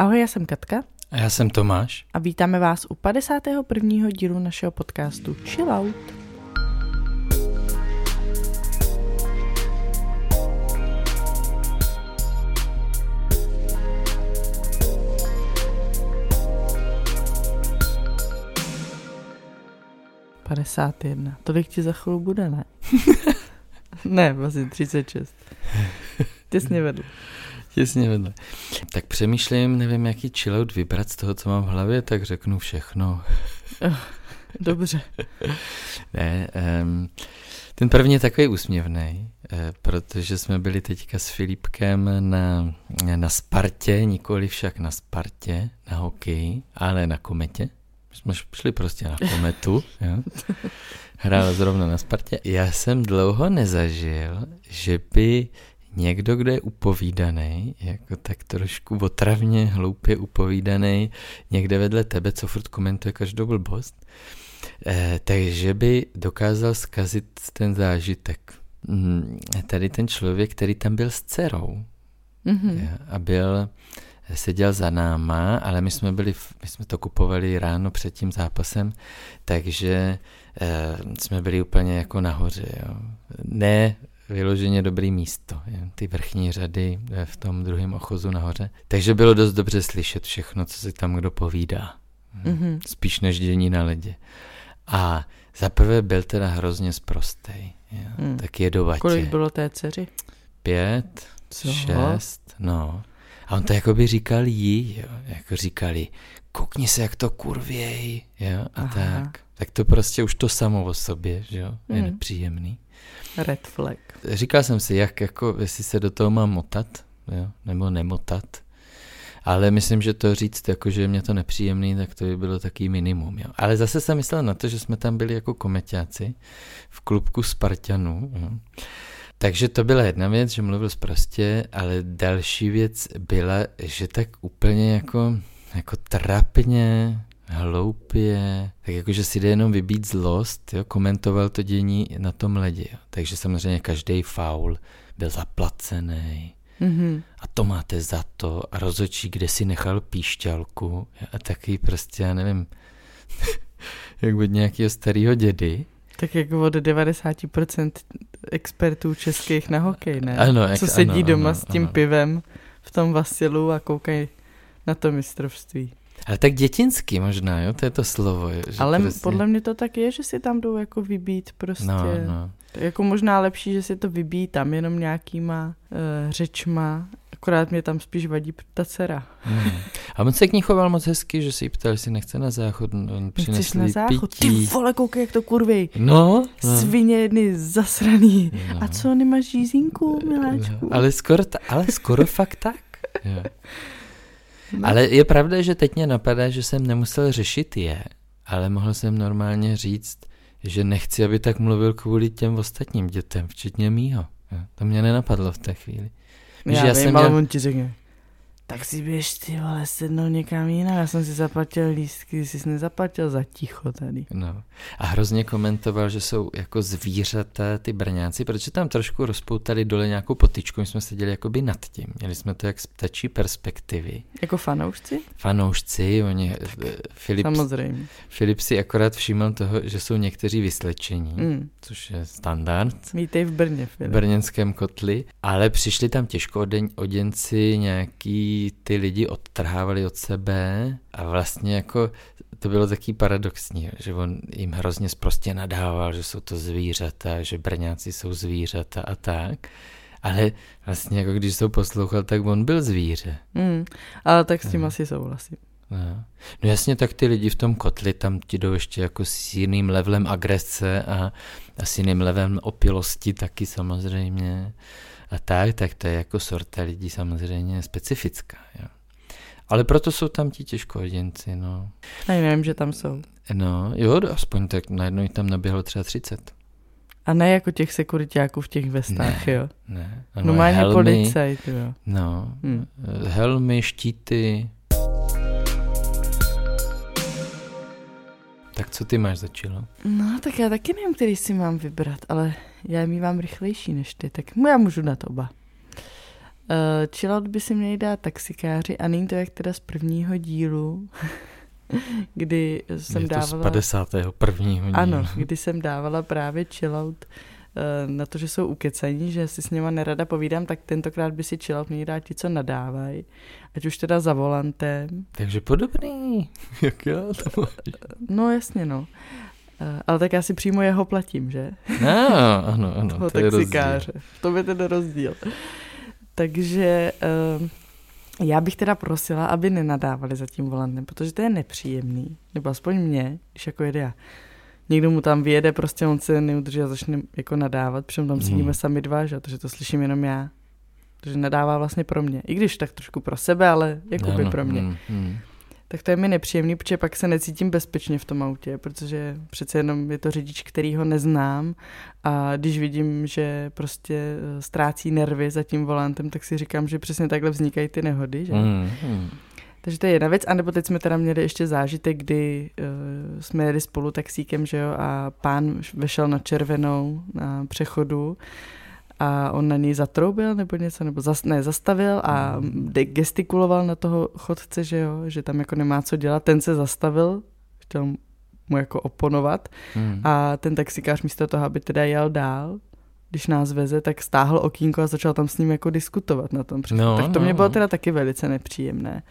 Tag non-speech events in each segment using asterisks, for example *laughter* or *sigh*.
Ahoj, já jsem Katka. A já jsem Tomáš. A vítáme vás u 51. dílu našeho podcastu Chill Out. Padesát jedna. Tolik ti za chvíli bude, ne? *laughs* ne, vlastně 36. Těsně vedle. Těsně vedle. Tak přemýšlím, nevím, jaký chillout vybrat z toho, co mám v hlavě, tak řeknu všechno. Dobře. *laughs* ne, um, ten první je takový úsměvný, eh, protože jsme byli teďka s Filipkem na, na Spartě, nikoli však na Spartě, na hokeji, ale na kometě. Jsme šli prostě na kometu. *laughs* jo. Hrál zrovna na Spartě. Já jsem dlouho nezažil, že by někdo, kdo je upovídaný, jako tak trošku otravně, hloupě upovídaný, někde vedle tebe, co furt komentuje každou blbost, eh, takže by dokázal zkazit ten zážitek. Mm, tady ten člověk, který tam byl s dcerou mm-hmm. a byl, seděl za náma, ale my jsme byli, my jsme to kupovali ráno před tím zápasem, takže eh, jsme byli úplně jako nahoře. Jo. Ne vyloženě dobrý místo, ty vrchní řady v tom druhém ochozu nahoře. Takže bylo dost dobře slyšet všechno, co si tam kdo povídá. Mm-hmm. Spíš než dění na ledě. A zaprvé byl teda hrozně zprostej. Mm. Tak jedovatě. Kolik bylo té dceři? Pět, co? šest, no. A on to jako by říkal jí, jo, jako říkali, koukni se, jak to kurvěj, jo, a Aha. tak. Tak to prostě už to samo o sobě, že jo, je mm. nepříjemný. Red flag. Říkal jsem si, jak jako, jestli se do toho mám motat, jo, nebo nemotat. Ale myslím, že to říct, jako, že mě to nepříjemný, tak to by bylo taký minimum. Jo. Ale zase jsem myslel na to, že jsme tam byli jako komeťáci v klubku Spartanů. Jo. Takže to byla jedna věc, že mluvil prostě, ale další věc byla, že tak úplně jako, jako trapně hloupě, tak jakože si jde jenom vybít zlost, jo, komentoval to dění na tom ledě. Jo. Takže samozřejmě každý faul byl zaplacený. Mm-hmm. A to máte za to. A rozočí, kde si nechal píšťalku. A taky prostě, já nevím, *laughs* jak od nějakého starého dědy. Tak jako od 90% expertů českých na hokej, ne? Ano, jak, Co sedí ano, doma ano, s tím ano. pivem v tom vasilu a koukají na to mistrovství. Ale tak dětinský možná, jo, to je to slovo. Že Ale prostě... podle mě to tak je, že si tam jdou jako vybít prostě. No, no. Jako možná lepší, že si to vybíjí tam jenom nějakýma uh, řečma, akorát mě tam spíš vadí ta dcera. Hmm. A on se k ní choval moc hezky, že si jí ptal, jestli nechce na záchod, on přinesl na záchod? pití. Ty vole, koukej, jak to kurvej. No, no. Svině jedny zasraný. No. A co, nemáš žízinku, miláčku? No, ale skoro, ta, ale skoro fakt tak. Jo. *laughs* No. Ale je pravda, že teď mě napadá, že jsem nemusel řešit je, ale mohl jsem normálně říct, že nechci, aby tak mluvil kvůli těm ostatním dětem, včetně mýho. To mě nenapadlo v té chvíli. Já, já vím, jsem ale měl... on ti řekne, tak si běž ty vole sednout někam jinam, já jsem si zaplatil lístky, jsi nezaplatil za ticho tady. No. A hrozně komentoval, že jsou jako zvířata ty brňáci, protože tam trošku rozpoutali dole nějakou potyčku, my jsme seděli jakoby nad tím, měli jsme to jak z ptačí perspektivy. Jako fanoušci? Fanoušci, oni, eh, Filip, Samozřejmě. Filip si akorát všímal toho, že jsou někteří vyslečení, mm. což je standard. Vítej v Brně, Filip. V brněnském kotli, ale přišli tam těžko oděnci nějaký ty lidi odtrhávali od sebe a vlastně jako to bylo taky paradoxní, že on jim hrozně prostě nadával, že jsou to zvířata, že Brňáci jsou zvířata a tak. Ale vlastně jako když to poslouchal, tak on byl zvíře. Mm, ale tak s tím no. asi souhlasím. No. no jasně, tak ty lidi v tom kotli, tam ti jdou ještě jako s jiným levelem agrese a, a s jiným levelem opilosti taky samozřejmě a tak, tak to je jako sorta lidí samozřejmě specifická. Jo. Ale proto jsou tam ti těžkohoděnci, no. A nevím, že tam jsou. No, jo, aspoň tak najednou jich tam naběhlo třeba 30. A ne jako těch sekuritáků v těch vestách, ne, jo? Ne, ano, No má policajt, jo. No, hmm. helmy, štíty. Tak co ty máš za čilo? No, tak já taky nevím, který si mám vybrat, ale já je mývám rychlejší než ty, tak já můžu dát oba. chillout by si měli dát taxikáři a není to jak teda z prvního dílu, *laughs* kdy jsem Je to dávala... z 51. dílu. Ano, kdy jsem dávala právě chillout eh, na to, že jsou ukecaní, že si s něma nerada povídám, tak tentokrát by si chillout měli dát ti, co nadávají. Ať už teda za volantem. Takže podobný, *laughs* jak já to máš. No jasně, no. Eh, Ale tak já si přímo jeho platím, že? No, ano, *laughs* ano, Toho to je rozdíl. taxikáře. To je ten rozdíl. Takže já bych teda prosila, aby nenadávali za tím volantem, protože to je nepříjemný. Nebo aspoň mě, když jako jede já. Někdo mu tam vyjede, prostě on se neudrží a začne jako nadávat, přitom tam sedíme Hmm. sami dva, že? takže to slyším jenom já. Takže nadává vlastně pro mě. I když tak trošku pro sebe, ale jako by pro mě. mm, mm. Tak to je mi nepříjemný, protože pak se necítím bezpečně v tom autě, protože přece jenom je to řidič, který ho neznám a když vidím, že prostě eh, ztrácí nervy za tím volantem, tak si říkám, že přesně takhle vznikají ty nehody. Že? Mm, mm. Takže to je jedna věc. A nebo teď jsme teda měli ještě zážitek, kdy uh, jsme jeli spolu taxíkem, že jo, a pán vešel na červenou na přechodu a on na něj zatroubil nebo něco, nebo zas, ne, zastavil a de- gestikuloval na toho chodce, že jo, že tam jako nemá co dělat. Ten se zastavil, chtěl mu jako oponovat Mm. a ten taxikář místo toho, aby teda jel dál, když nás veze, tak stáhl okýnko a začal tam s ním jako diskutovat na tom přechodu. No, tak to no, mě bylo no. teda taky velice nepříjemné.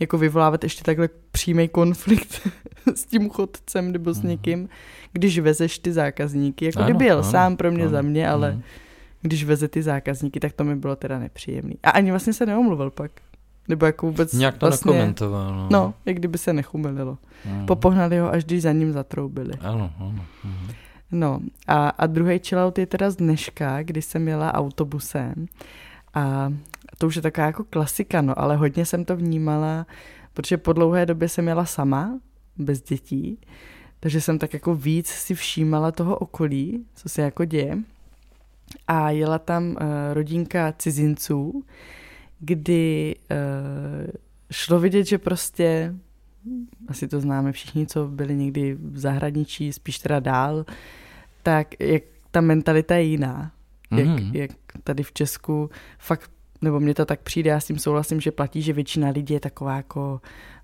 Jako vyvolávat ještě takhle přímý konflikt *laughs* s tím chodcem nebo s Mhm. někým, když vezeš ty zákazníky. Jako Ano, kdyby jel ano, sám pro mě ano, za mě, ale mm. když veze ty zákazníky, tak to mi bylo teda nepříjemný. A ani vlastně se neomluvil pak. Nebo jako vůbec Nějak to vlastně, nekomentoval. No, No, jak kdyby se nechumililo. Mm. Popohnali ho, až když za ním zatroubili. Ano, ano. Mm. No a, a druhý chillout je teda z dneška, kdy jsem jela autobusem a to už je taková jako klasika, no, ale hodně jsem to vnímala, protože po dlouhé době jsem jela sama, bez dětí, takže jsem tak jako víc si všímala toho okolí, co se jako děje. A jela tam uh, rodinka cizinců, kdy uh, šlo vidět, že prostě asi to známe všichni, co byli někdy v zahraničí, spíš teda dál, tak jak ta mentalita je jiná. Jak, Mhm. jak tady v Česku fakt, nebo mně to tak přijde, já s tím souhlasím, že platí, že většina lidí je taková jako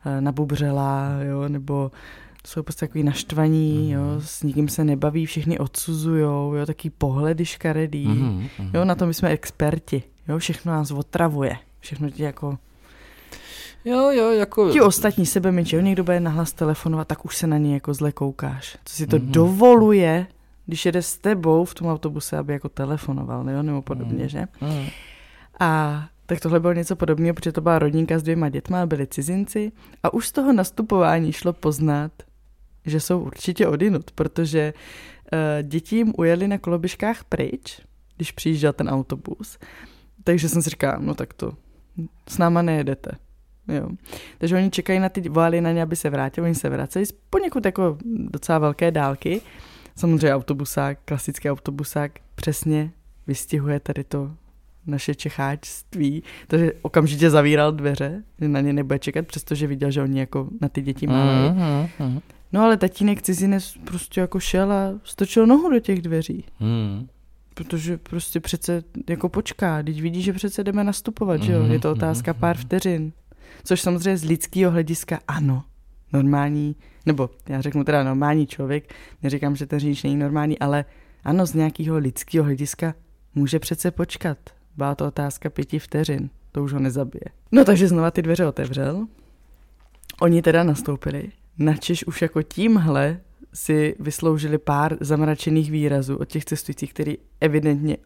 eh, nabubřelá, jo, nebo jsou prostě takový naštvaní, jo, Mhm. s nikým se nebaví, všechny odsuzujou, jo, taký pohledy škaredý. Mhm. Jo, na to my jsme experti, jo, všechno nás otravuje, všechno ti jako Jo, jo, jako... Ti ostatní sebe menší, jo, někdo bude nahlas telefonovat, tak už se na něj jako zle koukáš. Co si to Mhm. dovoluje, když jede s tebou v tom autobuse, aby jako telefonoval, jo, nebo podobně, Mhm. že? Mm. A tak tohle bylo něco podobného, protože to byla rodinka s dvěma dětma, byli cizinci a už z toho nastupování šlo poznat, že jsou určitě odinut, protože uh, děti jim ujeli na koloběžkách pryč, když přijížděl ten autobus. Takže jsem si říkala, no tak to s náma nejedete. Jo. Takže oni čekají na ty, volali na ně, aby se vrátili, oni se vracejí z poněkud jako docela velké dálky. Samozřejmě autobusák, klasický autobusák, přesně vystihuje tady to naše čecháčství, takže okamžitě zavíral dveře, že na ně nebude čekat, přestože viděl, že oni jako na ty děti mávají. Mhm, mhm. No ale tatínek cizinec prostě jako šel a stočil nohu do těch dveří, Mm. protože prostě přece jako počká, teď vidí, že přece jdeme nastupovat, že jo, je to Mhm, otázka mhm, pár mhm. vteřin. Což samozřejmě z lidského hlediska ano, normální, nebo já řeknu teda normální člověk, neříkám, že ten řidič není normální, ale ano, z nějakého lidského hlediska může přece počkat. Byla to otázka pěti vteřin, to už ho nezabije. No takže znova ty dveře otevřel, oni teda nastoupili, načež už jako tímhle si vysloužili pár zamračených výrazů od těch cestujících, který evidentně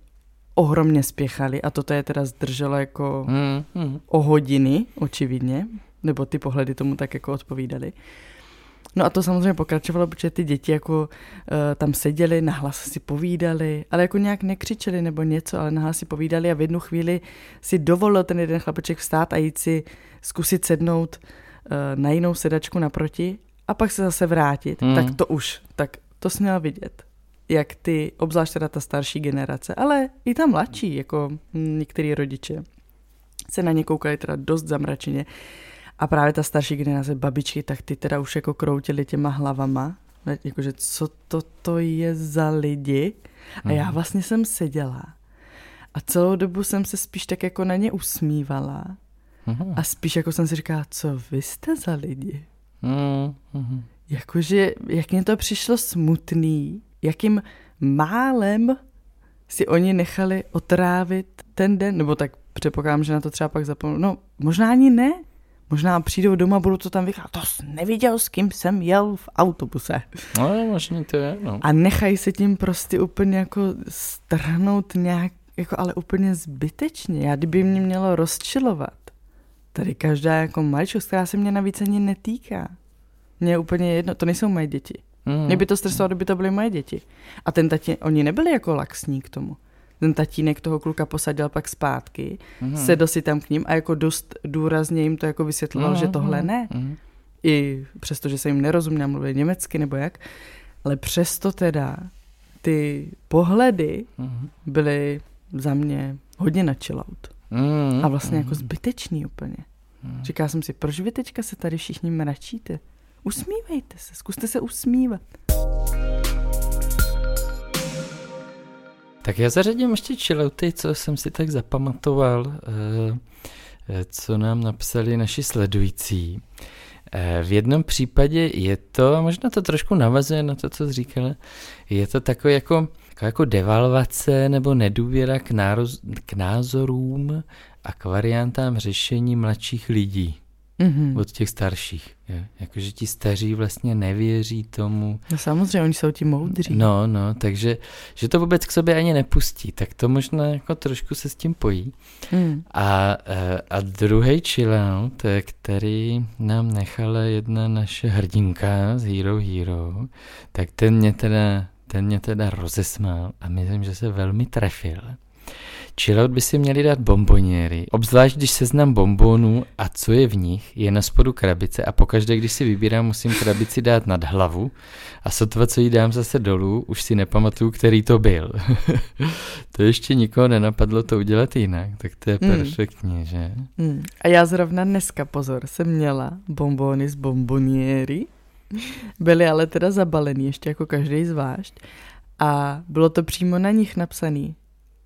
ohromně spěchali a toto je teda zdrželo jako Mm, mm. o hodiny, očividně, nebo ty pohledy tomu tak jako odpovídaly. No a to samozřejmě pokračovalo, protože ty děti jako uh, tam seděli, nahlas si povídali, ale jako nějak nekřičeli nebo něco, ale nahlas si povídali a v jednu chvíli si dovolil ten jeden chlapeček vstát a jít si zkusit sednout uh, na jinou sedačku naproti a pak se zase vrátit. Hmm. Tak to už, tak to jsi měl vidět jak ty, obzvlášť teda ta starší generace, ale i ta mladší, jako hm, některý rodiče, se na ně koukali teda dost zamračeně. A právě ta starší generace, babičky, tak ty teda už jako kroutili těma hlavama, jakože co to, to je za lidi. A já Mhm. vlastně jsem seděla A celou dobu jsem se spíš tak jako na ně usmívala. Mhm. A spíš jako jsem si říkala, co vy jste za lidi? Mhm. Jakože, jak mě to přišlo smutný, jakým málem si oni nechali otrávit ten den, nebo tak předpokládám, že na to třeba pak zapomenu. No, možná ani ne. Možná přijdou doma, budou to tam vycházet. To jsi neviděl, s kým jsem jel v autobuse. No, možný to je, no. A nechají se tím prostě úplně jako strhnout nějak, jako ale úplně zbytečně. Já kdyby mě mělo rozčilovat, tady každá jako maličkost, která se mě navíc ani netýká. Mně je úplně jedno, to nejsou moje děti. Mhm. Mě by to stresovalo, kdyby to byly moje děti. A ten tatínek, oni nebyli jako laxní k tomu. Ten tatínek toho kluka posadil pak zpátky, Mhm. sedl si tam k ním a jako dost důrazně jim to jako vysvětloval, Mhm, že tohle mhm, ne. mhm. I přesto, že se jim nerozuměl, mluvili německy nebo jak. Ale přesto teda ty pohledy Mhm. byly za mě hodně na. Mhm, A vlastně jako mhm. zbytečný úplně. Mhm. Říkala jsem si, proč vy teďka se tady všichni mračíte? Usmívejte se, zkuste se usmívat. Tak já zařadím ještě chillouty, co jsem si tak zapamatoval, eh, eh, co nám napsali naši sledující. Eh, V jednom případě je to, možná to trošku navazuje na to, co jsi říkala, je to takové jako, jako devalvace nebo nedůvěra k, nároz, k názorům a k variantám řešení mladších lidí Mhm. od těch starších. Jakože ti staří vlastně nevěří tomu, No samozřejmě, oni jsou ti moudří. No, no, takže že to vůbec k sobě ani nepustí, tak to možná jako trošku se s tím pojí. Mm. A, eh, a druhý chillout, který nám nechala jedna naše hrdinka z Hero Hero, tak ten mě teda, ten mě teda rozesmál a myslím, že se velmi trefil. Chillout by si měli dát bomboniery, obzvlášť když seznam bombonů a co je v nich, je na spodu krabice a pokaždé, když si vybírám, musím krabici dát nad hlavu a sotva, co jí dám zase dolů, už si nepamatuju, který to byl. *laughs* to ještě nikoho nenapadlo to udělat jinak, tak to je Hmm. perfektní, že? Mm. A já zrovna dneska, pozor, jsem měla bombony z bomboniéry. Byly ale teda zabalený, ještě jako každý zvlášť. A bylo to přímo na nich napsaný.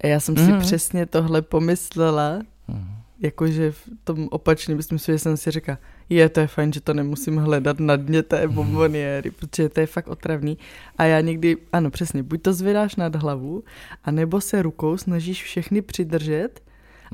A já jsem si Mhm. přesně tohle pomyslela, Mhm. jakože v tom opačném smyslu, že jsem si říkala, je, to je fajn, že to nemusím hledat na dně té bomboniéry, protože to je fakt otravný. A já někdy, ano, přesně, buď to zvedáš nad hlavu, anebo se rukou snažíš všechny přidržet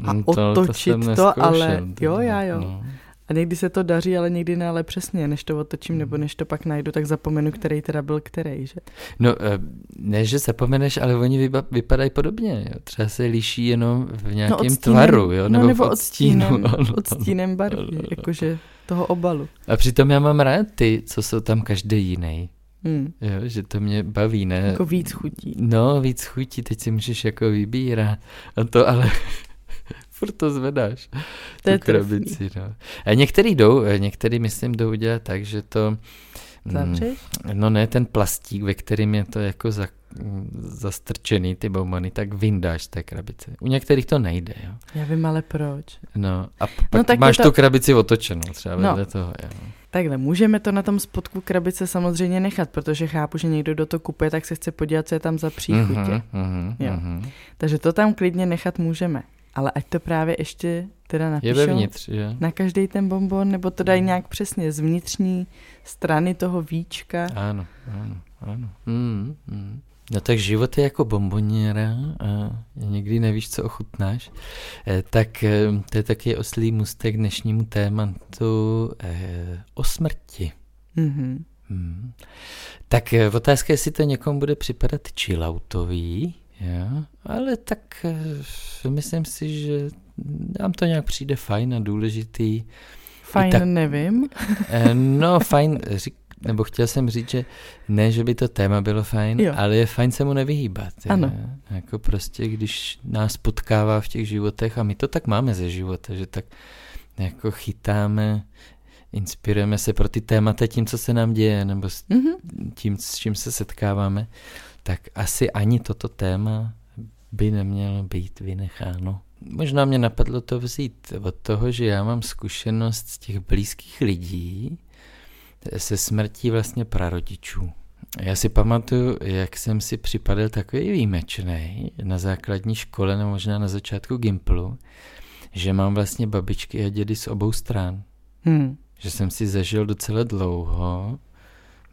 A No otočit jsem to, neskoušel, ale- to jo, já jo. No. A někdy se to daří, ale někdy ne, ale přesně, než to otočím, nebo než to pak najdu, tak zapomenu, který teda byl který, že? No, eh, ne, že zapomeneš, ale oni vypadají podobně. Jo. Třeba se liší jenom v nějakém odstínem- tvaru, jo? no, nebo, nebo v odstínu. odstínem, ano, *laughs* ano. odstínem barvy, Ano, ano. jakože toho obalu. A přitom já mám rád ty, co jsou tam každý jiný. Hmm. Jo, že to mě baví, ne? Jako víc chutí. No, víc chutí, teď si můžeš jako vybírat. A to ale furt to zvedáš. To je krabici, no. A některý jdou, eh, některý myslím jdou udělat tak, že to... mm, Zavřeš? No ne, ten plastík, ve kterým je to jako za, mm, zastrčený, ty bombony, tak vyndáš z té krabice. U některých to nejde, jo. Já vím, ale proč. No a p- pak tak je máš to- tu krabici otočenou třeba No. vedle toho, jo. Takhle, můžeme to na tom spodku krabice samozřejmě nechat, protože chápu, že někdo do to kupuje, tak se chce podívat, co je tam za příchutě. Mhm, mhm, Jo. mhm. Takže to tam klidně nechat můžeme. Ale ať to právě ještě teda Je napíšou vevnitř, že? na každý ten bonbon, nebo to dají nějak přesně z vnitřní strany toho víčka. Ano, ano, ano. Mm, mm. No tak život je jako bomboněra a někdy nevíš, co ochutnáš. Eh, tak eh, to je taky oslý mustek k dnešnímu tématu eh, o smrti. Mhm. Hmm. Tak eh, otázka je, jestli to někomu bude připadat chilloutový, jo? ale tak eh, myslím si, že nám to nějak přijde fajn a důležitý. Fajn, tak- nevím. Eh, No, fajn, řík, nebo chtěl jsem říct, že ne, že by to téma bylo fajn, Jo. ale je fajn se mu nevyhýbat. Ano. Jako prostě, když nás potkává v těch životech, a my to tak máme ze života, že tak jako chytáme, inspirujeme se pro ty témata tím, co se nám děje, nebo s Mhm. tím, s čím se setkáváme, tak asi ani toto téma by nemělo být vynecháno. Možná mě napadlo to vzít od toho, že já mám zkušenost z těch blízkých lidí se smrtí vlastně prarodičů. Já si pamatuju, jak jsem si připadal takový výjimečný na základní škole, nebo možná na začátku Gimplu, že mám vlastně babičky a dědy z obou stran. Hmm. Že jsem si zažil docela dlouho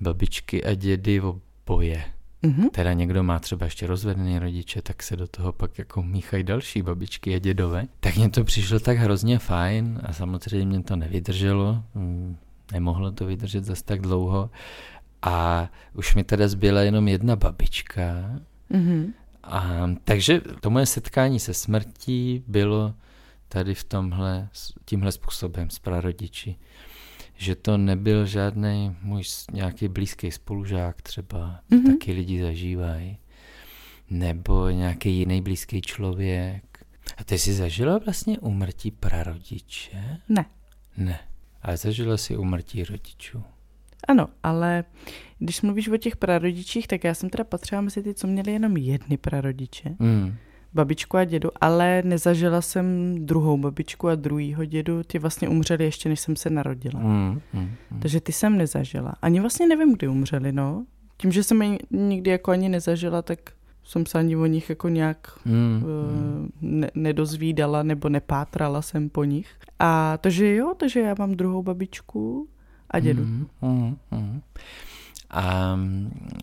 babičky a dědy oboje. Mm-hmm. Teda někdo má třeba ještě rozvedený rodiče, tak se do toho pak jako míchají další babičky a dědové. Tak mně to přišlo tak hrozně fajn a samozřejmě to nevydrželo. Mm, nemohlo to vydržet zase tak dlouho. A už mi teda zbyla jenom jedna babička. Mm-hmm. A, takže to moje setkání se smrtí bylo tady v tomhle, tímhle způsobem s prarodiči že to nebyl žádný můj nějaký blízký spolužák třeba, mm-hmm. taky lidi zažívají, nebo nějaký jiný blízký člověk. A ty jsi zažila vlastně umrtí prarodiče? Ne. Ne. Ale zažila si umrtí rodičů. Ano, ale když mluvíš o těch prarodičích, tak já jsem teda patřila mezi ty, co měli jenom jedny prarodiče. Mm babičku a dědu, ale nezažila jsem druhou babičku a druhýho dědu. Ty vlastně umřeli ještě, než jsem se narodila. Mm, mm, mm. Takže ty jsem nezažila. Ani vlastně nevím, kdy umřeli, no. Tím, že jsem je nikdy jako ani nezažila, tak jsem se ani o nich jako nějak mm, uh, ne- nedozvídala nebo nepátrala jsem po nich. A takže jo, takže já mám druhou babičku a dědu. Mm, mm, mm. A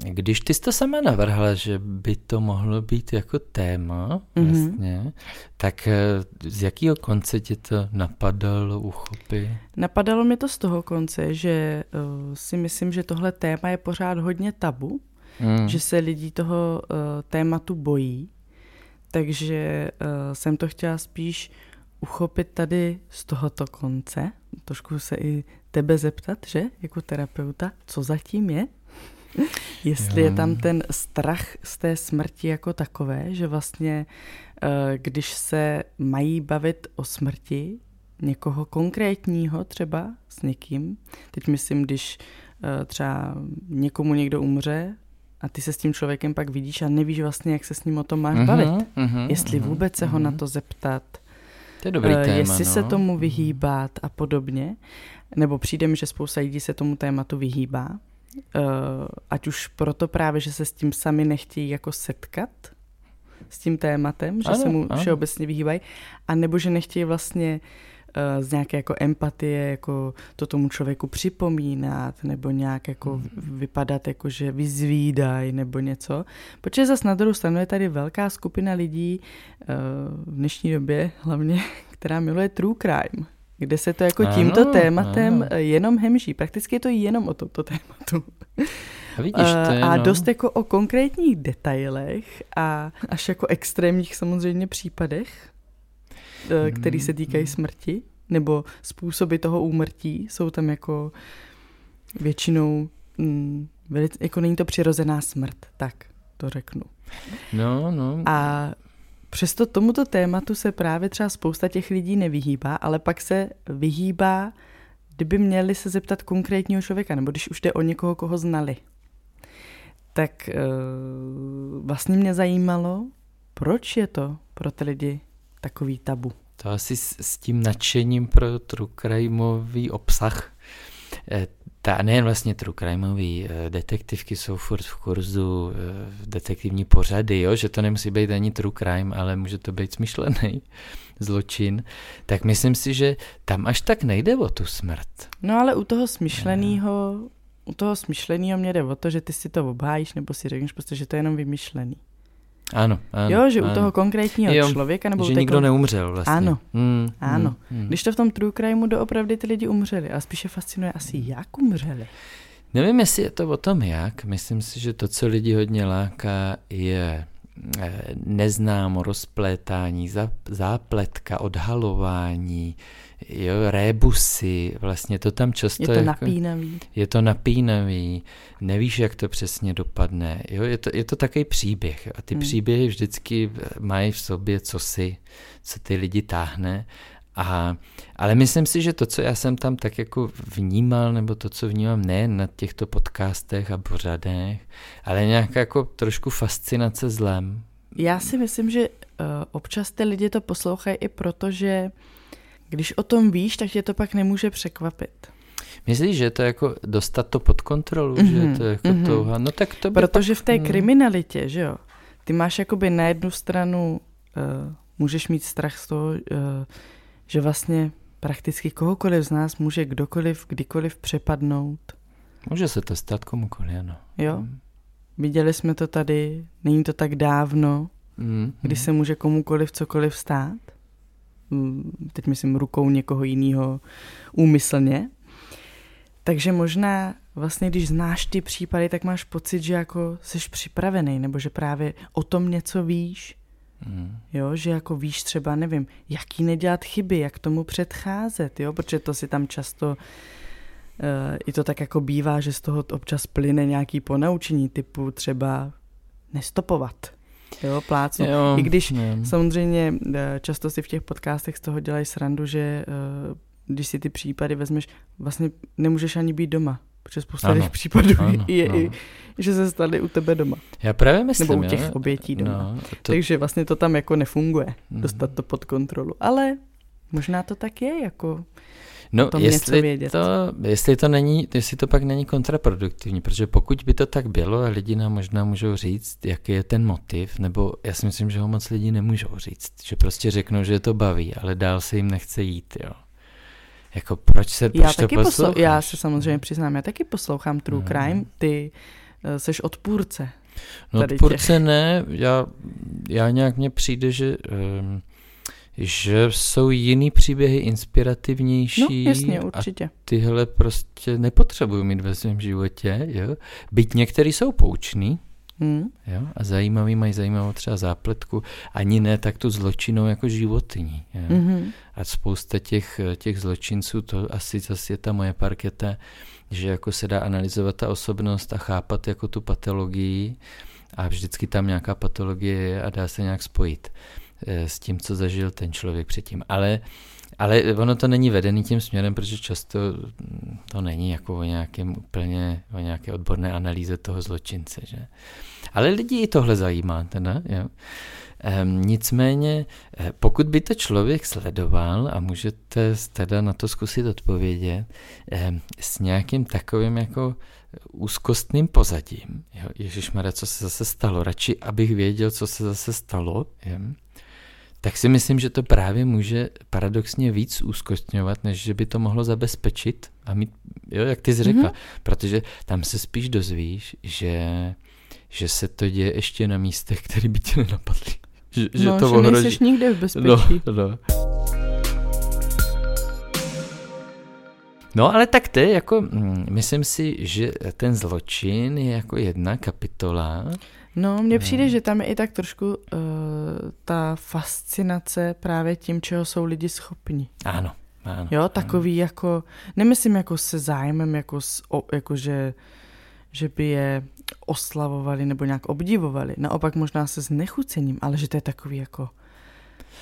když ty jsi to sama navrhla, že by to mohlo být jako téma mm-hmm. vlastně, tak eh, z jakého konce tě to napadalo, uchopy? Napadalo mě to z toho konce, že uh, si myslím, že tohle téma je pořád hodně tabu, mm. že se lidi toho uh, tématu bojí, takže uh, jsem to chtěla spíš uchopit tady z tohoto konce, trošku se i tebe zeptat, že, jako terapeuta, co zatím je? *laughs* Jestli je tam ten strach z té smrti jako takové, že vlastně, eh, když se mají bavit o smrti někoho konkrétního třeba s někým, teď myslím, když eh, třeba někomu někdo umře a ty se s tím člověkem pak vidíš a nevíš vlastně, jak se s ním o tom máš uh-huh, bavit. Uh-huh, jestli uh-huh, vůbec se uh-huh. ho na to zeptat. To je dobrý uh, téma, Jestli no. se tomu vyhýbat a podobně. Nebo přijde mi, že spousta lidí se tomu tématu vyhýbá. Uh, ať už proto právě, že se s tím sami nechtějí jako setkat, s tím tématem, že ano, se mu ano. všeobecně vyhýbají, a nebo že nechtějí vlastně uh, z nějaké jako empatie jako to tomu člověku připomínat, nebo nějak jako hmm. vypadat jako, že vyzvídají nebo něco. Protože zase na druhou stranu je tady velká skupina lidí uh, v dnešní době hlavně, *laughs* která miluje true crime kde se to jako ano, tímto tématem ano. jenom hemží. Prakticky je to jenom o tomto tématu. A, vidíš, to je, a no. dost jako o konkrétních detailech a až jako extrémních samozřejmě případech, eh, který se týkají mm. smrti, nebo způsoby toho úmrtí jsou tam jako většinou, mm, velice, jako není to přirozená smrt, tak to řeknu. No, no. A Přesto tomuto tématu se právě třeba spousta těch lidí nevyhýbá, ale pak se vyhýbá, kdyby měli se zeptat konkrétního člověka, nebo když už jde o někoho, koho znali. Tak uh, vlastně mě zajímalo, proč je to pro ty lidi takový tabu. To asi s, s tím nadšením pro true crimeový obsah eh, ta nejen vlastně true crimeový, eh, detektivky jsou furt v kurzu eh, detektivní pořady, jo? že to nemusí být ani true crime, ale může to být smyšlený *laughs* zločin, tak myslím si, že tam až tak nejde o tu smrt. No ale u toho smyšleného, u toho smyšleného mě jde o to, že ty si to obhájíš nebo si řekneš prostě, že to je jenom vymyšlený. Ano, ano. Jo, že ano. u toho konkrétního jo, člověka nebo že u nikdo neumřel vlastně. Ano, mm, ano. Mm, mm. Když to v tom true crimeu doopravdy ty lidi umřeli, a spíše fascinuje asi, jak umřeli. Nevím, jestli je to o tom jak. Myslím si, že to, co lidi hodně láká, je neznámo, rozplétání, zápletka, odhalování, jo, rébusy, vlastně to tam často je to jako, napínavý. Je to napínavý, nevíš, jak to přesně dopadne, jo, je to, je to takový příběh a ty hmm. příběhy vždycky mají v sobě cosi, co ty lidi táhne a, ale myslím si, že to, co já jsem tam tak jako vnímal, nebo to, co vnímám ne na těchto podcastech a pořadech, ale nějaká jako trošku fascinace zlem. Já si myslím, že uh, občas ty lidi to poslouchají i proto, že když o tom víš, tak tě to pak nemůže překvapit. Myslíš, že to je jako dostat to pod kontrolu, mm-hmm. že Mhm, to je jako mhm. touha? No tak to Protože pak, v té no. kriminalitě, že jo, ty máš jakoby na jednu stranu, uh, můžeš mít strach z toho, uh, že vlastně prakticky kohokoliv z nás může kdokoliv, kdykoliv přepadnout. Může se to stát komukoliv, ano. Jo, viděli jsme to tady, není to tak dávno, Mm, kdy se může komukoliv cokoliv stát. Mm, Teď myslím rukou někoho jiného úmyslně. Takže možná vlastně, když znáš ty případy, tak máš pocit, že jako jsi připravený, nebo že právě o tom něco víš. Mm. Jo, že jako víš třeba, nevím, jaký nedělat chyby, jak tomu předcházet, jo, protože to si tam často uh, i to tak jako bývá, že z toho občas plyne nějaký ponaučení typu třeba nestopovat, jo, plácnu. Jo, I když jo. samozřejmě eh, často si v těch podcastech z toho dělají srandu, že eh, když si ty případy vezmeš, vlastně nemůžeš ani být doma, protože spousta těch případů ano, je ano. i, že se staly u tebe doma, Já právě myslím, nebo u jo, těch obětí doma. No, to, Takže vlastně to tam jako nefunguje, Mhm. dostat to pod kontrolu. Ale možná to tak je, jako no, jestli to, jestli to není, jestli to pak není kontraproduktivní, protože pokud by to tak bylo a lidi nám možná můžou říct, jaký je ten motiv, nebo já si myslím, že ho moc lidi nemůžou říct, že prostě řeknou, že je to baví, ale dál se jim nechce jít, jo. Jako proč se, proč já to taky posloucháš? já se samozřejmě přiznám, já taky poslouchám True Mhm. Crime, ty eh, seš odpůrce. No odpůrce ne, já, já nějak mně přijde, že, um, že jsou jiný příběhy No, inspirativnější jasně, a určitě. tyhle prostě nepotřebuju mít ve svém životě, jo. Byť některý jsou poučný, Hm? jo, a zajímavý, mají zajímavou třeba zápletku, ani ne tak tu zločinou jako životní, jo. Mhm. A spousta těch, těch zločinců, to asi zase je ta moje parketa, že jako se dá analyzovat ta osobnost a chápat jako tu patologii a vždycky tam nějaká patologie je a dá se nějak spojit eh, s tím, co zažil ten člověk předtím. Ale, ale ono to není vedený tím směrem, protože často to není jako o nějakém úplně, o nějaké odborné analýze toho zločince, že? Ale lidi i tohle zajímá teda, jo. Um, nicméně, eh, pokud by to člověk sledoval, a můžete teda na to zkusit odpovědět, um, s nějakým takovým jako úzkostným pozadím, jo, ježišmarja, co se zase stalo, radši abych věděl, co se zase stalo, jo, tak si myslím, že to právě může paradoxně víc úzkostňovat, než že by to mohlo zabezpečit a mít, jo, jak ty jsi řekla, Mhm. mm-hmm. protože tam se spíš dozvíš, že, že se to děje ještě na místech, které by tě nenapadly. *laughs* Že, že no, to že ohrozí. nejseš nikde v bezpečí. No, no. No, ale tak to je jako, mm, myslím si, že ten zločin je jako jedna kapitola. No, mně No. přijde, že tam je i tak trošku uh, ta fascinace právě tím, čeho jsou lidi schopni. Ano, ano. Jo, takový jako, nemyslím jako se zájmem, jako, s, o, jako že, že by je oslavovali nebo nějak obdivovali. Naopak možná se znechucením, ale že to je takový jako,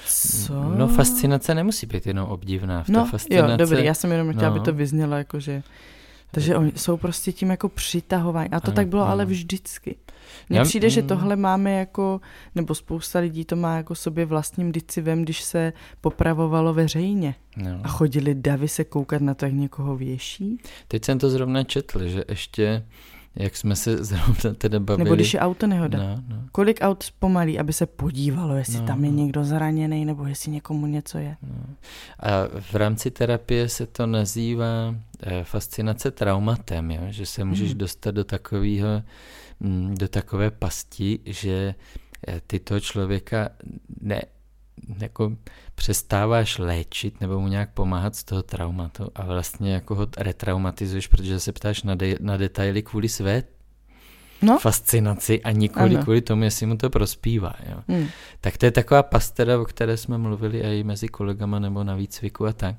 co? No, fascinace nemusí být jenom obdivná. V No, fascinace, jo, dobrý, já jsem jenom chtěla, no. aby to vyznělo jako, že takže oni jsou prostě tím jako přitahování. A to Ano, tak bylo ano. ale vždycky. Mně Já- přijde, že mm. tohle máme jako, nebo spousta lidí to má jako sobě vlastním dicivem, když se popravovalo veřejně. No. A chodili davy se koukat na to, jak někoho věší. Teď jsem to zrovna četl, že ještě, jak jsme se zrovna teda bavili. Nebo když je auto nehoda. No, no. Kolik aut zpomalí, aby se podívalo, jestli No, tam je no. někdo zraněný, nebo jestli někomu něco je. A v rámci terapie se to nazývá eh, fascinace traumatem, jo? že se můžeš Mhm. dostat do takového, mm, do takové pasti, že eh, ty toho člověka ne, jako přestáváš léčit nebo mu nějak pomáhat z toho traumatu a vlastně jako ho retraumatizuješ, protože se ptáš na, de, na detaily kvůli své No, fascinaci a nikoli Ano. kvůli tomu, jestli mu to prospívá. Jo? hm. Tak to je taková pastera, o které jsme mluvili i mezi kolegama nebo na výcviku a tak.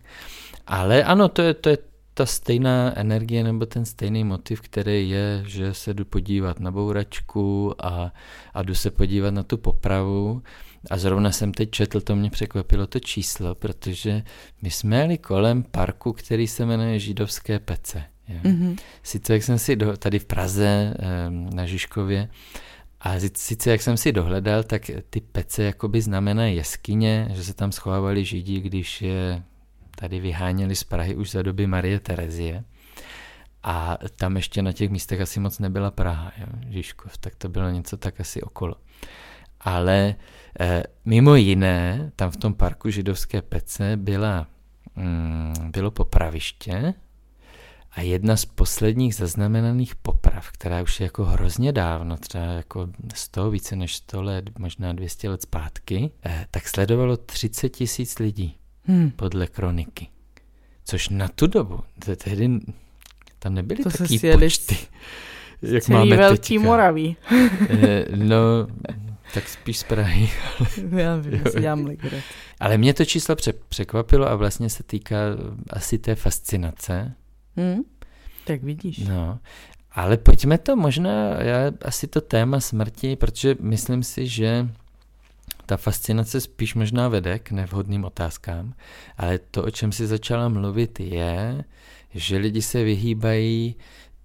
Ale ano, to je, to je ta stejná energie nebo ten stejný motiv, který je, že se jdu podívat na bouračku a, a jdu se podívat na tu popravu. A zrovna jsem teď četl, to mě překvapilo to číslo, protože my jsme jeli kolem parku, který se jmenuje Židovské pece. Jo. Mhm. Sice jak jsem si do, tady v Praze na Žižkově, a si- sice jak jsem si dohledal, tak ty pece jakoby znamenají jeskyně, že se tam schovávali židi, když je tady vyháněli z Prahy už za doby Marie Terezie. A tam ještě na těch místech asi moc nebyla Praha, jo, Žižkov, tak to bylo něco tak asi okolo. Ale eh, mimo jiné, tam v tom parku židovské pece byla, mm, bylo popraviště a jedna z posledních zaznamenaných poprav, která už je jako hrozně dávno, třeba jako 100, více než 100 let, možná 200 let zpátky, eh, tak sledovalo 30 tisíc lidí hmm. podle kroniky. Což na tu dobu, tehdy tam nebyly to taky počty, jak máme velký teďka. Moraví. Eh, no, tak spíš z Prahy. *laughs* Já vím, jo. dělám Ale mě to číslo překvapilo a vlastně se týká asi té fascinace. Hmm, tak vidíš. No, ale pojďme to možná, já asi to téma smrti, protože myslím si, že ta fascinace spíš možná vede k nevhodným otázkám, ale to, o čem si začala mluvit, je, že lidi se vyhýbají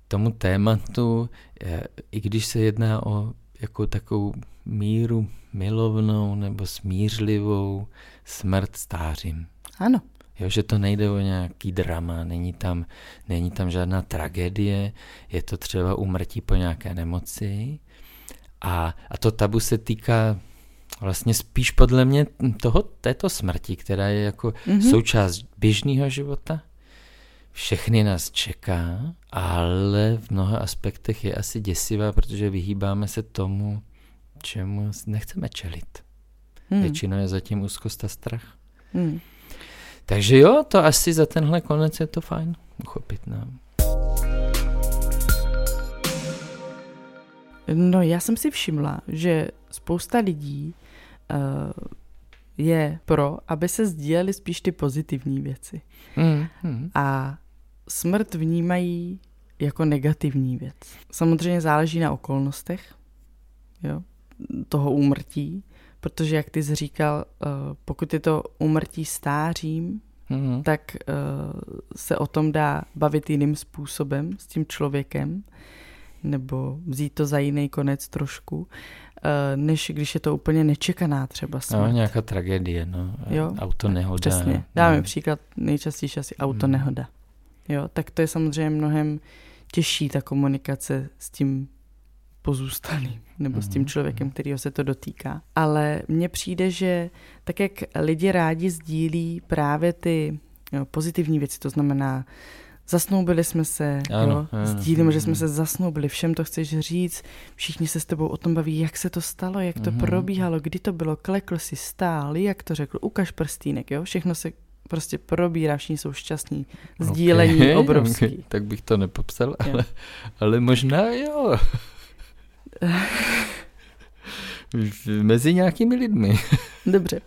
tomu tématu, eh, i když se jedná o jako takovou míru milovnou nebo smířlivou smrt stářím. Ano. Jo, že to nejde o nějaký drama, není tam, není tam žádná tragédie, je to třeba umrtí po nějaké nemoci. A, a to tabu se týká vlastně spíš podle mě toho, této smrti, která je jako mm-hmm. součást běžného života. Všechny nás čeká, ale v mnoha aspektech je asi děsivá, protože vyhýbáme se tomu, čemu nechceme čelit. Hmm. Většinou je zatím úzkost a strach. Hmm. Takže jo, to asi za tenhle konec je to fajn uchopit. No. No já jsem si všimla, že spousta lidí uh, je pro, aby se sdílely spíš ty pozitivní věci. Mm, mm. A smrt vnímají jako negativní věc. Samozřejmě záleží na okolnostech jo, toho úmrtí, protože jak ty jsi říkal, uh, pokud je to úmrtí stářím, mm tak uh, se o tom dá bavit jiným způsobem s tím člověkem, nebo vzít to za jiný konec trošku. Eh, než když je to úplně nečekaná třeba no, smrt. No, nějaká tragédie, no. Jo, auto nehoda. Přesně. Dáme no. příklad, nejčastější asi auto hmm. nehoda. Jo, tak to je samozřejmě mnohem těžší ta komunikace s tím pozůstalým nebo s tím hmm. člověkem, kterýho se to dotýká. Ale mně přijde, že tak jak lidi rádi sdílí právě ty jo, pozitivní věci, to znamená Zasnoubili jsme se, ano, jo? Ano, sdílíme, ano. že jsme se zasnoubili, všem to chceš říct, všichni se s tebou o tom baví, jak se to stalo, jak to uh-huh. probíhalo, kdy to bylo, klekl si, stál, jak to řekl, ukaž prstínek, jo, všechno se prostě probírá, všichni jsou šťastní, sdílení okay, obrovský. Okay. Tak bych to nepopsal, ale, ale možná jo. *laughs* Mezi nějakými lidmi. *laughs* Dobře.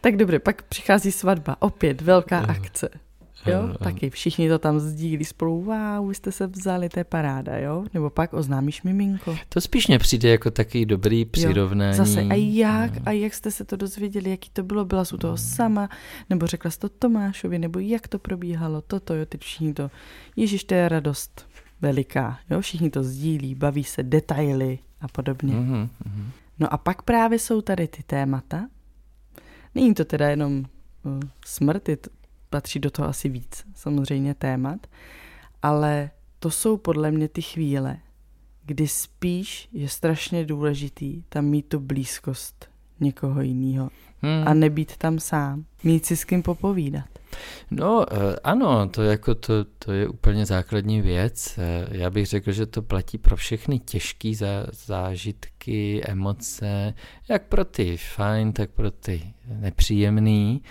Tak dobře, pak přichází svatba, opět velká akce. Jo, ano, taky všichni to tam sdílí spolu, wow, jste se vzali, to je paráda, jo? Nebo pak oznámíš miminko. To spíš mě přijde jako takový dobrý přirovnání. Jo, zase, a jak, a jak jste se to dozvěděli, jaký to bylo, byla jsi u toho sama, nebo řekla jsi to Tomášovi, nebo jak to probíhalo, toto, jo, teď všichni to, Ježíš, to je radost veliká, jo, všichni to sdílí, baví se detaily a podobně. Mm-hmm. No a pak právě jsou tady ty témata, Není to teda jenom uh, smrt, je to patří do toho asi víc, samozřejmě témat, ale to jsou podle mě ty chvíle, kdy spíš je strašně důležitý tam mít tu blízkost někoho jiného hmm. a nebýt tam sám, mít si s kým popovídat. No eh, ano, to, jako to, to je úplně základní věc. Eh, já bych řekl, že to platí pro všechny těžké zážitky, emoce, jak pro ty fajn, tak pro ty nepříjemný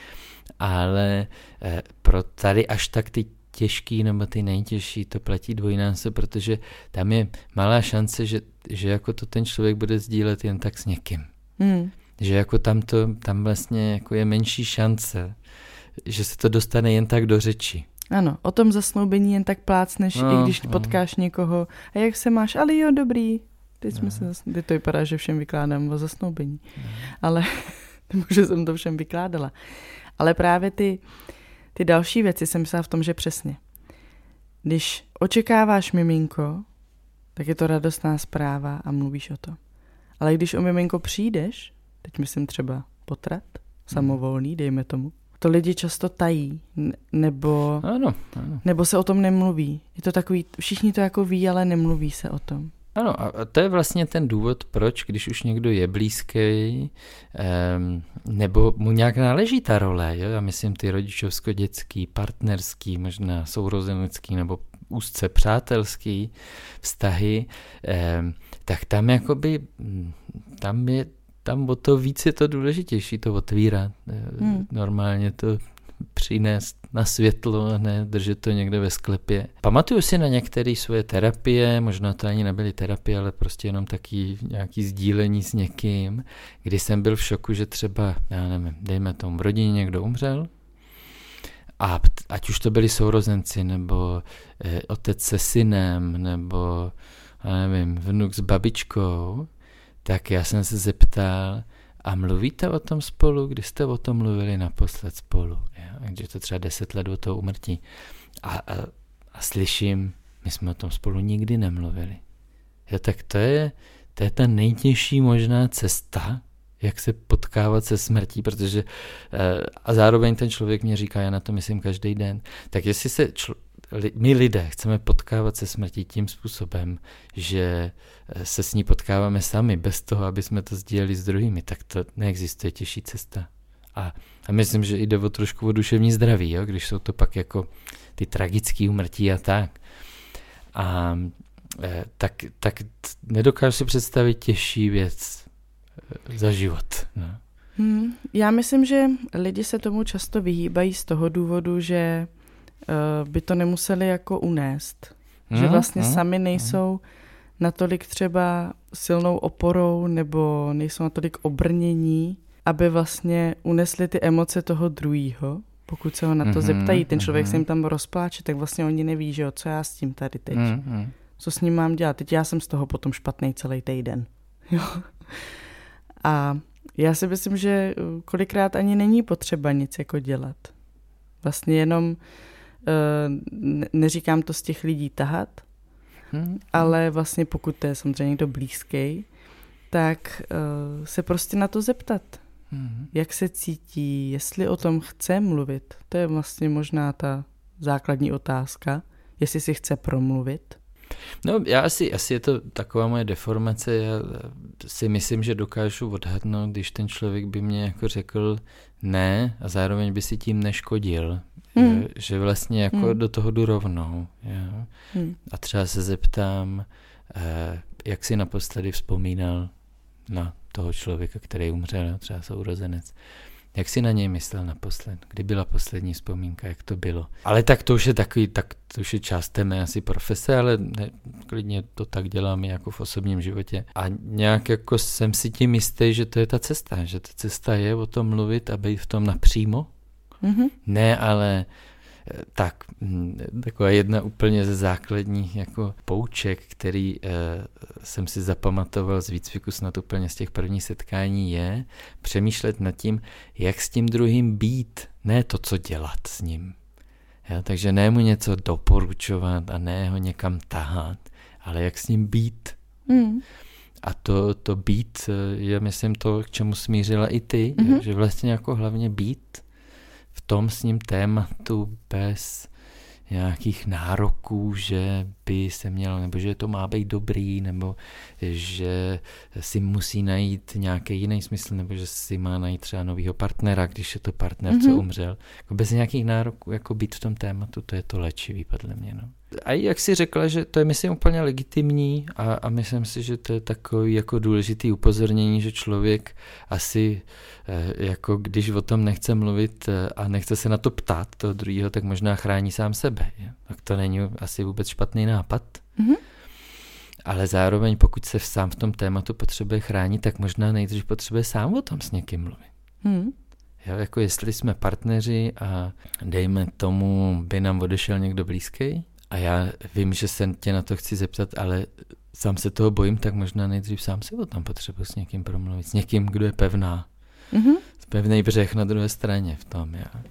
ale eh, pro tady až tak ty těžký nebo ty nejtěžší, to platí dvojnásob, protože tam je malá šance, že, že jako to ten člověk bude sdílet jen tak s někým. Hmm. Že jako tam to, tam vlastně jako je menší šance, že se to dostane jen tak do řeči. Ano, o tom zasnoubení jen tak plácneš, no, i když no. potkáš někoho. A jak se máš? Ale jo, dobrý. Teď, jsme no. se, teď to vypadá, že všem vykládám o zasnoubení. No. Ale *laughs* nemůžu jsem to všem vykládala. Ale právě ty, ty další věci jsem myslela v tom, že přesně. Když očekáváš miminko, tak je to radostná zpráva a mluvíš o to. Ale když o miminko přijdeš, teď myslím třeba potrat, samovolný, dejme tomu, to lidi často tají, nebo, ano, ano. nebo se o tom nemluví. Je to takový, všichni to jako ví, ale nemluví se o tom. Ano, a to je vlastně ten důvod, proč, když už někdo je blízký, um, nebo mu nějak náleží ta role, jo? já myslím ty rodičovsko-dětský, partnerský, možná sourozenecký nebo úzce přátelský vztahy, um, tak tam jakoby, tam je tam o to víc je to důležitější to otvírat. Hmm. Normálně to přinést na světlo a ne držet to někde ve sklepě. Pamatuju si na některé svoje terapie, možná to ani nebyly terapie, ale prostě jenom taky nějaký sdílení s někým, kdy jsem byl v šoku, že třeba, já nevím, dejme tomu, v rodině někdo umřel, a ať už to byli sourozenci, nebo eh, otec se synem, nebo já nevím, vnuk s babičkou, tak já jsem se zeptal, a mluvíte o tom spolu, kdy jste o tom mluvili naposled spolu? Takže to třeba deset let do toho umrtí. A, a, a slyším, my jsme o tom spolu nikdy nemluvili. Jo, tak to je, to je ta nejtěžší možná cesta, jak se potkávat se smrtí, protože eh, a zároveň ten člověk mě říká, já na to myslím každý den, tak jestli se čl- my lidé chceme potkávat se smrtí tím způsobem, že eh, se s ní potkáváme sami, bez toho, aby jsme to sdíleli s druhými, tak to neexistuje těžší cesta. A, a myslím, že jde o trošku o duševní zdraví, jo? když jsou to pak jako ty tragické umrtí a tak. A eh, tak, tak nedokážu si představit těžší věc eh, za život. No. Hmm, já myslím, že lidi se tomu často vyhýbají z toho důvodu, že by to nemuseli jako unést. Hmm, že vlastně hmm, sami hmm. nejsou hmm. natolik třeba silnou oporou nebo nejsou natolik obrnění, aby vlastně unesli ty emoce toho druhého. Pokud se ho na to mm-hmm, zeptají, ten člověk mm-hmm. se jim tam rozpláče, tak vlastně oni neví, že jo, co já s tím tady teď. Mm-hmm. Co s ním mám dělat? Teď já jsem z toho potom špatný celý týden. *laughs* Jo. A já si myslím, že kolikrát ani není potřeba nic jako dělat. Vlastně jenom uh, neříkám to z těch lidí tahat, hmm. ale vlastně pokud to je samozřejmě někdo blízký, tak uh, se prostě na to zeptat. Hmm. Jak se cítí, jestli o tom chce mluvit. To je vlastně možná ta základní otázka, jestli si chce promluvit. No já asi, asi je to taková moje deformace, já si myslím, že dokážu odhadnout, když ten člověk by mě jako řekl ne a zároveň by si tím neškodil, hmm. že, že vlastně jako hmm. do toho jdu rovnou. Jo? Hmm. A třeba se zeptám, eh, jak si naposledy vzpomínal na toho člověka, který umřel, třeba sourozenec. Jak si na něj myslel naposled? Kdy byla poslední vzpomínka? Jak to bylo? Ale tak to už je takový, tak to už je část té mé asi profese, ale ne, klidně to tak dělám jako v osobním životě. A nějak jako jsem si tím jistý, že to je ta cesta, že ta cesta je o tom mluvit a být v tom napřímo. Mm-hmm. Ne, ale tak, hm, taková jedna úplně ze základních jako pouček, který eh, jsem si zapamatoval z výcviku snad úplně z těch prvních setkání je přemýšlet nad tím, jak s tím druhým být, ne to, co dělat s ním. Ja, takže ne mu něco doporučovat a ne ho někam tahat, ale jak s ním být. Mm. A to, to být eh, je, myslím, to, k čemu smířila i ty, mm-hmm. že vlastně jako hlavně být v tom s ním tématu bez nějakých nároků, že by se měl, nebo že to má být dobrý, nebo že si musí najít nějaký jiný smysl, nebo že si má najít třeba novýho partnera, když je to partner, mm-hmm. co mhm. umřel. Jako bez nějakých nároků, jako být v tom tématu, to je to léčivý, podle mě. No. A jak si řekla, že to je myslím úplně legitimní a, a myslím si, že to je takový jako důležitý upozornění, že člověk asi eh, jako když o tom nechce mluvit eh, a nechce se na to ptát toho druhého, tak možná chrání sám sebe. Je? Tak to není asi vůbec špatný nápad. Mm-hmm. Ale zároveň, pokud se sám v tom tématu potřebuje chránit, tak možná nejdřív potřebuje sám o tom s někým mluvit. Mm. Jo, jako jestli jsme partneři a dejme tomu, by nám odešel někdo blízký, a já vím, že se tě na to chci zeptat, ale sám se toho bojím, tak možná nejdřív sám si o tom potřebuji s někým promluvit. S někým, kdo je pevná. Mm-hmm. Pevný břeh na druhé straně v tom, já.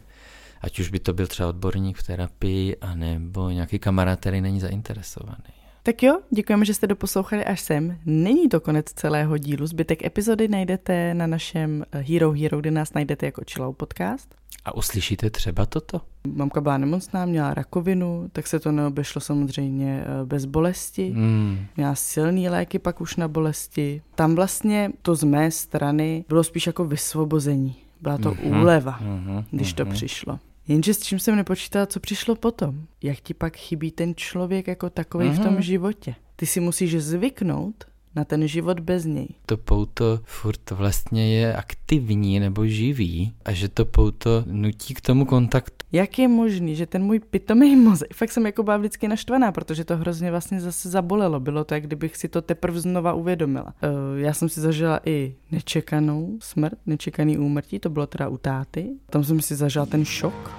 Ať už by to byl třeba odborník v terapii, anebo nějaký kamarád, který není zainteresovaný. Tak jo, děkujeme, že jste doposlouchali až sem. Není to konec celého dílu. Zbytek epizody najdete na našem Hero Hero, kde nás najdete jako Chillout podcast. A uslyšíte třeba toto? Mamka byla nemocná, měla rakovinu, tak se to neobešlo samozřejmě eh, bez bolesti. Mm. Měla silný léky pak už na bolesti. Tam vlastně to z mé strany bylo spíš jako vysvobození. Byla to mm-hmm. úleva, mm-hmm. když to mm-hmm. přišlo. Jenže s čím jsem nepočítala, co přišlo potom? Jak ti pak chybí ten člověk jako takový mm-hmm. v tom mhm. životě? Ty si musíš zvyknout na ten život bez něj. To pouto furt vlastně je aktivní nebo živý a že to pouto nutí k tomu kontaktu. Jak je možný, že ten můj pitomý *laughs* mozek, fakt jsem jako byla vždycky naštvaná, protože to hrozně vlastně zase zabolelo. Bylo to, jak kdybych si to teprve znova uvědomila. Uh, já jsem si zažila i nečekanou smrt, nečekaný úmrtí, to bylo teda u táty. Tam jsem si zažila ten šok,